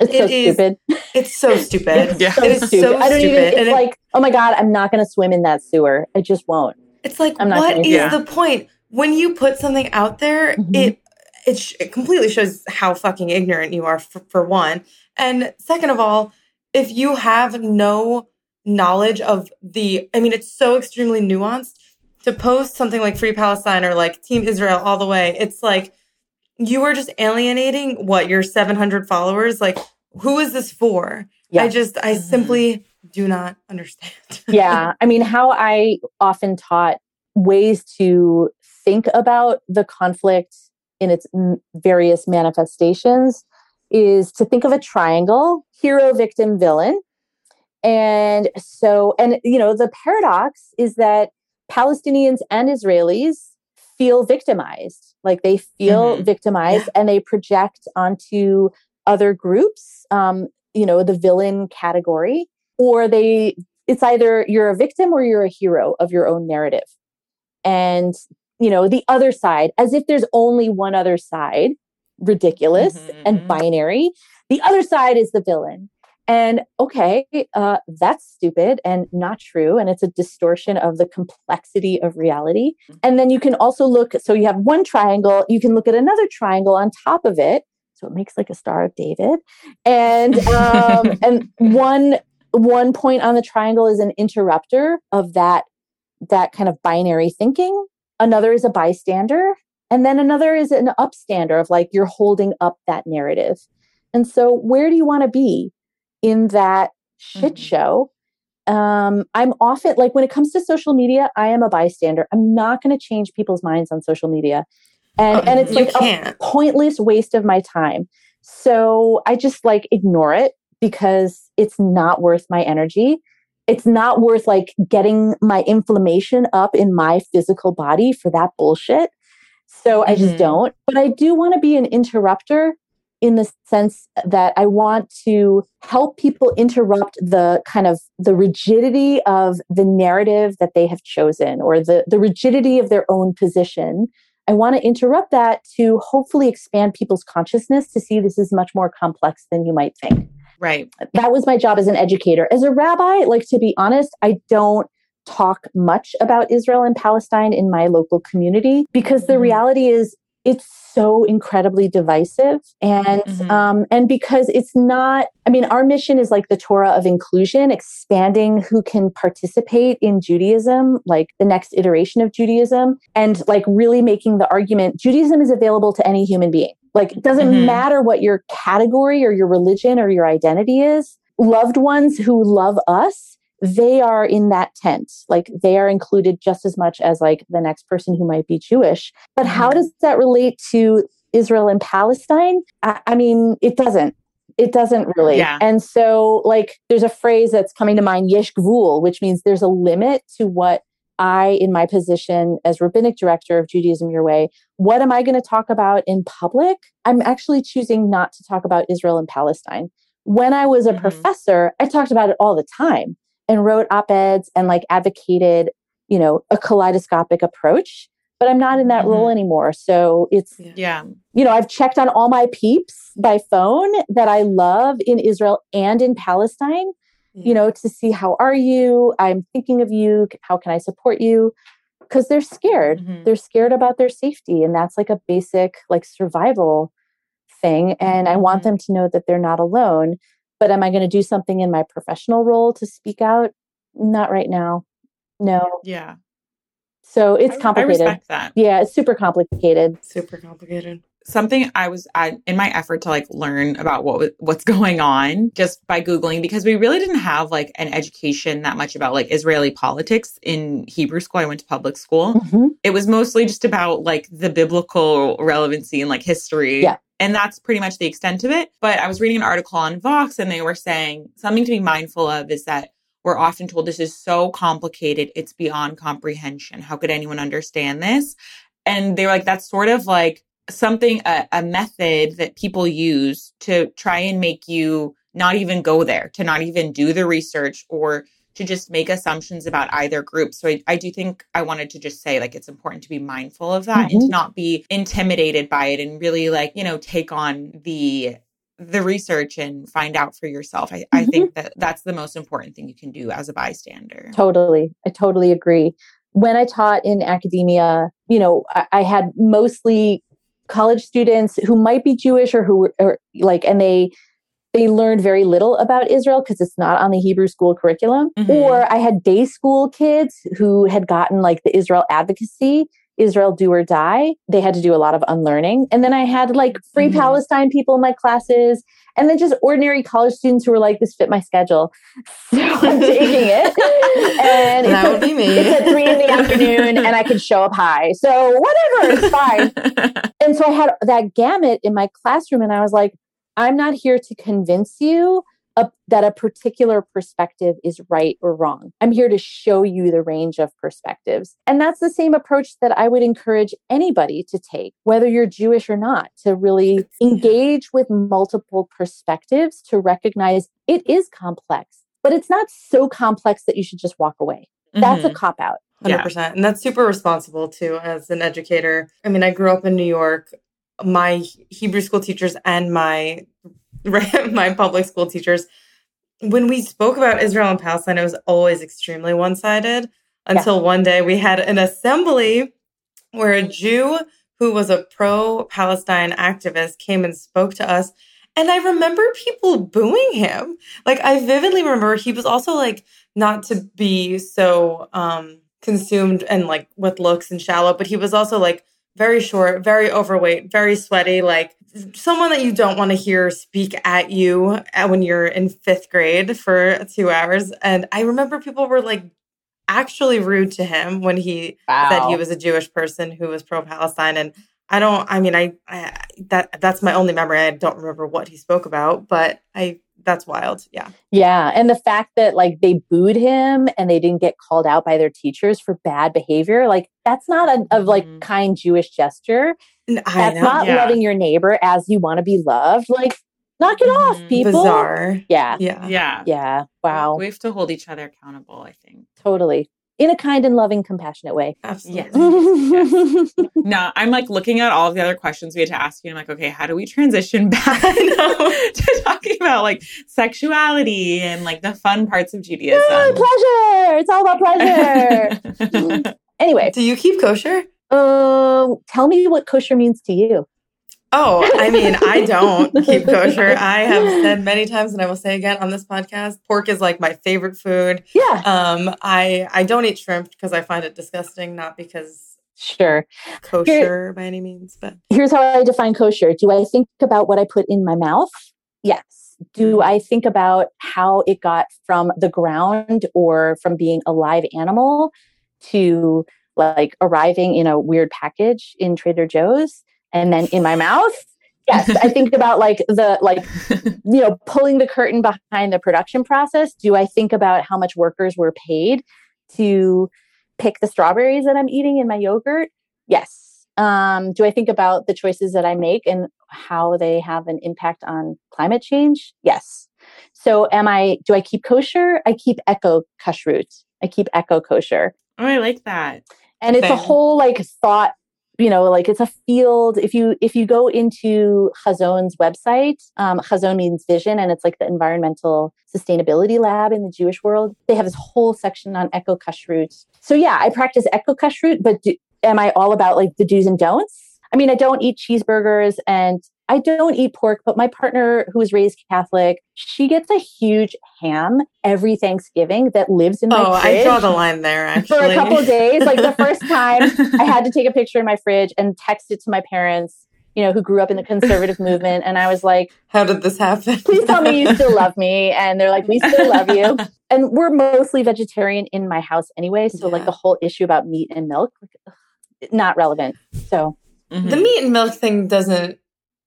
It's so stupid. It's so [laughs] stupid. it's yeah. so it is stupid. So I don't stupid. even. It's like, it, oh my god, I'm not going to swim in that sewer. I just won't. It's like, I'm not what is yeah. the point when you put something out there? Mm-hmm. It it, sh- it completely shows how fucking ignorant you are for, for one, and second of all, if you have no knowledge of the, I mean, it's so extremely nuanced to post something like Free Palestine or like Team Israel all the way. It's like you are just alienating what your 700 followers? Like who is this for? Yeah. i just i simply do not understand. [laughs] Yeah. I mean how i often taught ways to think about the conflict in its various manifestations is to think of a triangle hero victim villain. And so and you know the paradox is that palestinians and israelis feel victimized like they feel mm-hmm. victimized yeah. and they project onto other groups um, you know the villain category or they it's either you're a victim or you're a hero of your own narrative. And, you know, the other side, as if there's only one other side, ridiculous mm-hmm. and mm-hmm. binary. The other side is the villain. And okay, uh, that's stupid and not true. And it's a distortion of the complexity of reality. Mm-hmm. And then you can also look, so you have one triangle, you can look at another triangle on top of it. So it makes like a Star of David. And um, [laughs] and one one point on the triangle is an interrupter of that that kind of binary thinking. Another is a bystander. And then another is an upstander of like you're holding up that narrative. And so where do you want to be? In that shit mm-hmm. show. Um, I'm often like when it comes to social media, I am a bystander. I'm not going to change people's minds on social media, and oh, and it's like can't. a pointless waste of my time. So I just like ignore it because it's not worth my energy. It's not worth like getting my inflammation up in my physical body for that bullshit. So mm-hmm. I just mm-hmm. don't. But I do want to be an interrupter in the sense that I want to help people interrupt the kind of the rigidity of the narrative that they have chosen or the, the rigidity of their own position. I want to interrupt that to hopefully expand people's consciousness to see this is much more complex than you might think. Right. That was my job as an educator. As a rabbi, like to be honest, I don't talk much about Israel and Palestine in my local community because the mm-hmm. reality is it's so incredibly divisive and mm-hmm. um, and because it's not i mean our mission is like the torah of inclusion expanding who can participate in judaism like the next iteration of judaism and like really making the argument judaism is available to any human being like it doesn't mm-hmm. matter what your category or your religion or your identity is loved ones who love us they are in that tent like they are included just as much as like the next person who might be jewish but how mm-hmm. does that relate to israel and palestine i, I mean it doesn't it doesn't really yeah. and so like there's a phrase that's coming to mind yesh gvul which means there's a limit to what I, in my position as rabbinic director of Judaism Your Way, what am I going to talk about in public? I'm actually choosing not to talk about Israel and Palestine. When I was a mm-hmm. professor, I talked about it all the time and wrote op-eds and like advocated, you know, a kaleidoscopic approach. But I'm not in that mm-hmm. role anymore. So it's, yeah. You know, I've checked on all my peeps by phone that I love in Israel and in Palestine, you know, to see how are you? I'm thinking of you. How can I support you? Because they're scared. Mm-hmm. They're scared about their safety. And that's like a basic, like, survival thing. And I want mm-hmm. them to know that they're not alone. But am I going to do something in my professional role to speak out? Not right now. No. Yeah. So it's complicated. I respect that. Yeah, it's super complicated. Super complicated. Something I was at, in my effort to like learn about what what's going on just by googling because we really didn't have like an education that much about like Israeli politics in Hebrew school. I went to public school. Mm-hmm. It was mostly just about like the biblical relevancy and like history. Yeah. And that's pretty much the extent of it. But I was reading an article on Vox and they were saying something to be mindful of is that we're often told this is so complicated, it's beyond comprehension. How could anyone understand this? And they were like, that's sort of like something, a, a method that people use to try and make you not even go there, to not even do the research or to just make assumptions about either group. So I, I, do think I wanted to just say like it's important to be mindful of that mm-hmm. and to mm-hmm. not be intimidated by it and really like, you know, take on the the research and find out for yourself. I, mm-hmm. I think that that's the most important thing you can do as a bystander. Totally. I totally agree. When I taught in academia, you know, I, I had mostly college students who might be Jewish or who were like, and they they learned very little about Israel because it's not on the Hebrew school curriculum. Mm-hmm. Or I had day school kids who had gotten like the Israel advocacy, Israel do or die. They had to do a lot of unlearning. And then I had like free mm-hmm. Palestine people in my classes. And then just ordinary college students who were like, this fit my schedule. [laughs] So I'm [laughs] taking it. and that it's, would be me. [laughs] it's at three in the afternoon and I can show up high. So whatever, it's fine. and so I had that gamut in my classroom and I was like, I'm not here to convince you a, that a particular perspective is right or wrong. I'm here to show you the range of perspectives. And that's the same approach that I would encourage anybody to take, whether you're Jewish or not, to really engage with multiple perspectives to recognize it is complex. but it's not so complex that you should just walk away. That's a Mhm. cop out. 100%. And that's super responsible too as an educator. I mean, I grew up in New York. My Hebrew school teachers and my [laughs] my public school teachers when we spoke about Israel and Palestine, it was always extremely one-sided until one day we had an assembly where a Jew who was a pro-Palestine activist came and spoke to us and I remember people booing him. Like I vividly remember he was also like not to be so um consumed and like with looks and shallow, but he was also like very short, very overweight, very sweaty, like someone that you don't want to hear speak at you uh, when you're in fifth grade for two hours. And I remember people were like actually rude to him when he said he was a Jewish person who was pro Palestine. And I don't, I mean, I, I, that, that's my only memory. I don't remember what he spoke about, but I, that's wild. Yeah. Yeah. And the fact that like they booed him and they didn't get called out by their teachers for bad behavior, like that's not a, a like Mhm. kind Jewish gesture. N- I That's know. not yeah. loving your neighbor as you want to be loved. Like, knock it off, Mhm. people. Bizarre. Yeah. Yeah. Yeah. Yeah. Wow. We have to hold each other accountable, I think. Totally. In a kind and loving, compassionate way. Absolutely. [laughs] No, I'm like looking at all of the other questions we had to ask you. And I'm like, okay, how do we transition [laughs] back I [laughs] to talking about like sexuality and like the fun parts of Yay, Judaism? pleasure. It's all about pleasure. Anyway, Do you keep kosher? uh, tell me what kosher means to you. Oh, I mean, I [laughs] don't keep kosher. I have [laughs] said many times, and I will say again on this podcast, pork is like my favorite food. Yeah, Um, I I don't eat shrimp because I find it disgusting, not because sure. kosher by any means, but Here's how I define kosher. Do I think about what I put in my mouth? Yes. Do I think about how it got from the ground or from being a live animal to like arriving in a weird package in Trader Joe's and then in my mouth? Yes, I think about [laughs] like the like you know pulling the curtain behind the production process. Do I think about how much workers were paid to pick the strawberries that I'm eating in my yogurt? Yes. Um, do I think about the choices that I make and how they have an impact on climate change? Yes. So am I do I keep kosher? I keep eco kashrut. I keep eco kosher. Oh, I like that. And it's a whole like thought, you know, like it's a field. If you if you go into Hazon's website, um, Chazon means vision, and it's like the environmental sustainability lab in the Jewish world. They have this whole section on eco kashrut. So yeah, I practice eco kashrut, but do, am I all about like the do's and don'ts? I mean, I don't eat cheeseburgers and I don't eat pork, but my partner who was raised Catholic, she gets a huge ham every Thanksgiving that lives in my oh, fridge I draw the line there. Actually, [laughs] for a couple of days. Like the first [laughs] time I had to take a picture in my fridge and text it to my parents, you know, who grew up in the conservative movement. And I was like, How did this happen? please tell me you still love me. And they're like, we still love you. [laughs] And we're mostly vegetarian in my house anyway. So, like, the whole issue about meat and milk, like, ugh, not relevant. So, Mhm. the meat and milk thing doesn't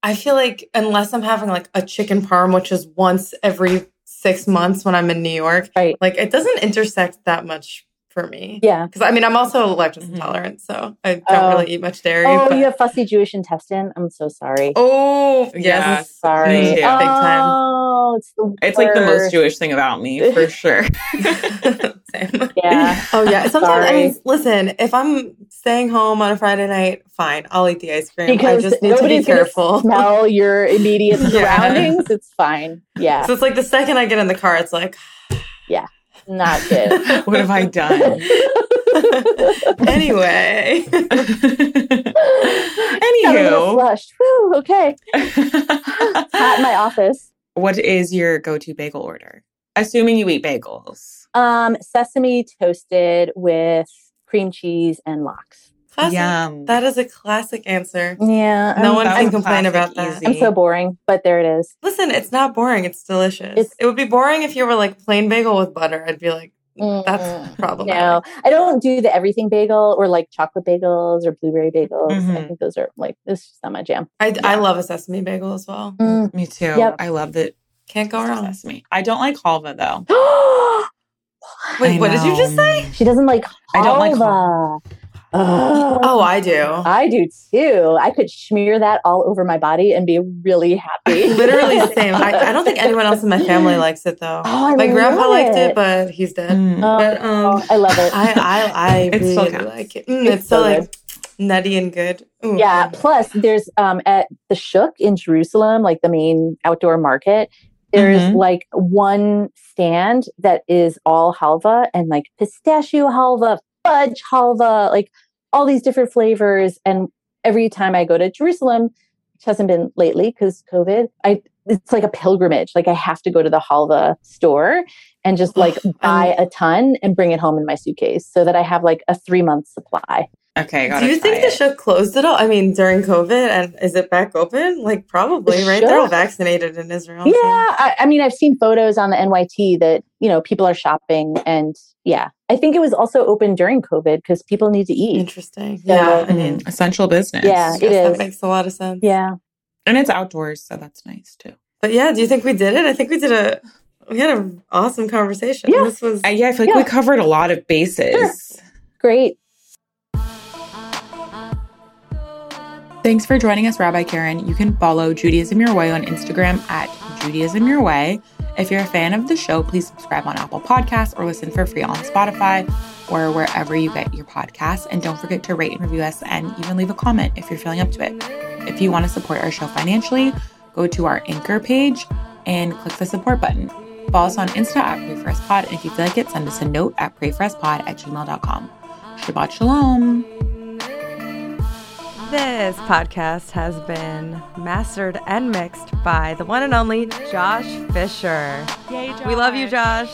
i feel like unless i'm having like a chicken parm which is once every six months when i'm in new york right. like it doesn't intersect that much for me Yeah. because i mean i'm also lactose Mhm. intolerant so i don't Oh. really eat much dairy Oh, but- you have fussy Jewish intestine. I'm so sorry. oh Yeah. yes sorry. me big time Oh, it's the It's like the most. Jewish thing about me, for [laughs] sure. [laughs] Same. Yeah. [laughs] Oh yeah. Sometimes I mean, listen, if I'm staying home on a Friday night, fine, I'll eat the ice cream. Because I just need to be nobody's gonna careful. smell your immediate Yeah. surroundings. It's fine. Yeah. So it's like the second I get in the car, it's like [sighs] Not good. [laughs] what have I done? [laughs] anyway. Got [laughs] Anywho, flushed. Whew, okay. It's hot in my office. what is your go-to bagel order? Assuming you eat bagels. Um, sesame toasted with cream cheese and lox. Classic. Yum. That is a classic answer. Yeah. No I'm, one can complain classic, about that. easy. I'm so boring, but there it is. Listen, it's not boring. It's delicious. It's- it would be boring if you were like plain bagel with butter. I'd be like, that's Mm, problematic. No, I don't do the everything bagel or like chocolate bagels or blueberry bagels. I Mhm. think those are like this is just not my jam. I, I love a sesame bagel as well. Mm. Me too. Yep. I love the Can't go wrong. sesame. I don't like halva though. [gasps] Wait, I what did you just say? she doesn't like I don't like halva. Oh, Oh, I do. I do too. I could smear that all over my body and be really happy. [laughs] Literally [laughs] same. I, I don't think anyone else in my family [gasps] likes it though. Oh, I my grandpa love liked it, it. but he's dead. Mm. Oh, But um, I love it. I I I [laughs] really still like it. Mm, It's it's, so so like nutty and good. Ooh. Yeah. Plus, there's um at the Shuk in Jerusalem, like the main outdoor market. There's Mhm. like one stand that is all halva and like pistachio halva, fudge halva, like all these different flavors. And every time I go to Jerusalem, which hasn't been lately because COVID, I it's like a pilgrimage. Like I have to go to the halva store and just like buy a ton and bring it home in my suitcase so that I have like a three month supply. Okay, gotta Do you think try the show closed at all? I mean, during COVID, and is it back open? Like probably, The right? They're all vaccinated in Israel. Yeah, so- I, I mean, I've seen photos on the NYT that you know people are shopping, and yeah, I think it was also open during COVID because people need to eat. Interesting. So- Yeah. I mean, essential business. Yeah, yes, it that is. makes a lot of sense. Yeah, and it's outdoors, so that's nice too. But yeah, do you think we did it? I think we did a. We had an awesome conversation. Yeah. This was. Uh, yeah, I feel like we covered a lot of bases. great. Thanks for joining us, Rabbi Caryn. You can follow Judaism Your Way on Instagram at Judaism Your Way. If you're a fan of the show, please subscribe on Apple Podcasts or listen for free on Spotify or wherever you get your podcasts. And don't forget to rate and review us and even leave a comment if you're feeling up to it. If you want to support our show financially, go to our Anchor page and click the support button. Follow us on Insta at PrayForUsPod. And if you feel like it, send us a note at prayforuspod at gmail.com. Shabbat Shalom. This podcast has been mastered and mixed by the one and only Josh Fisher. Yay, We love you, Josh.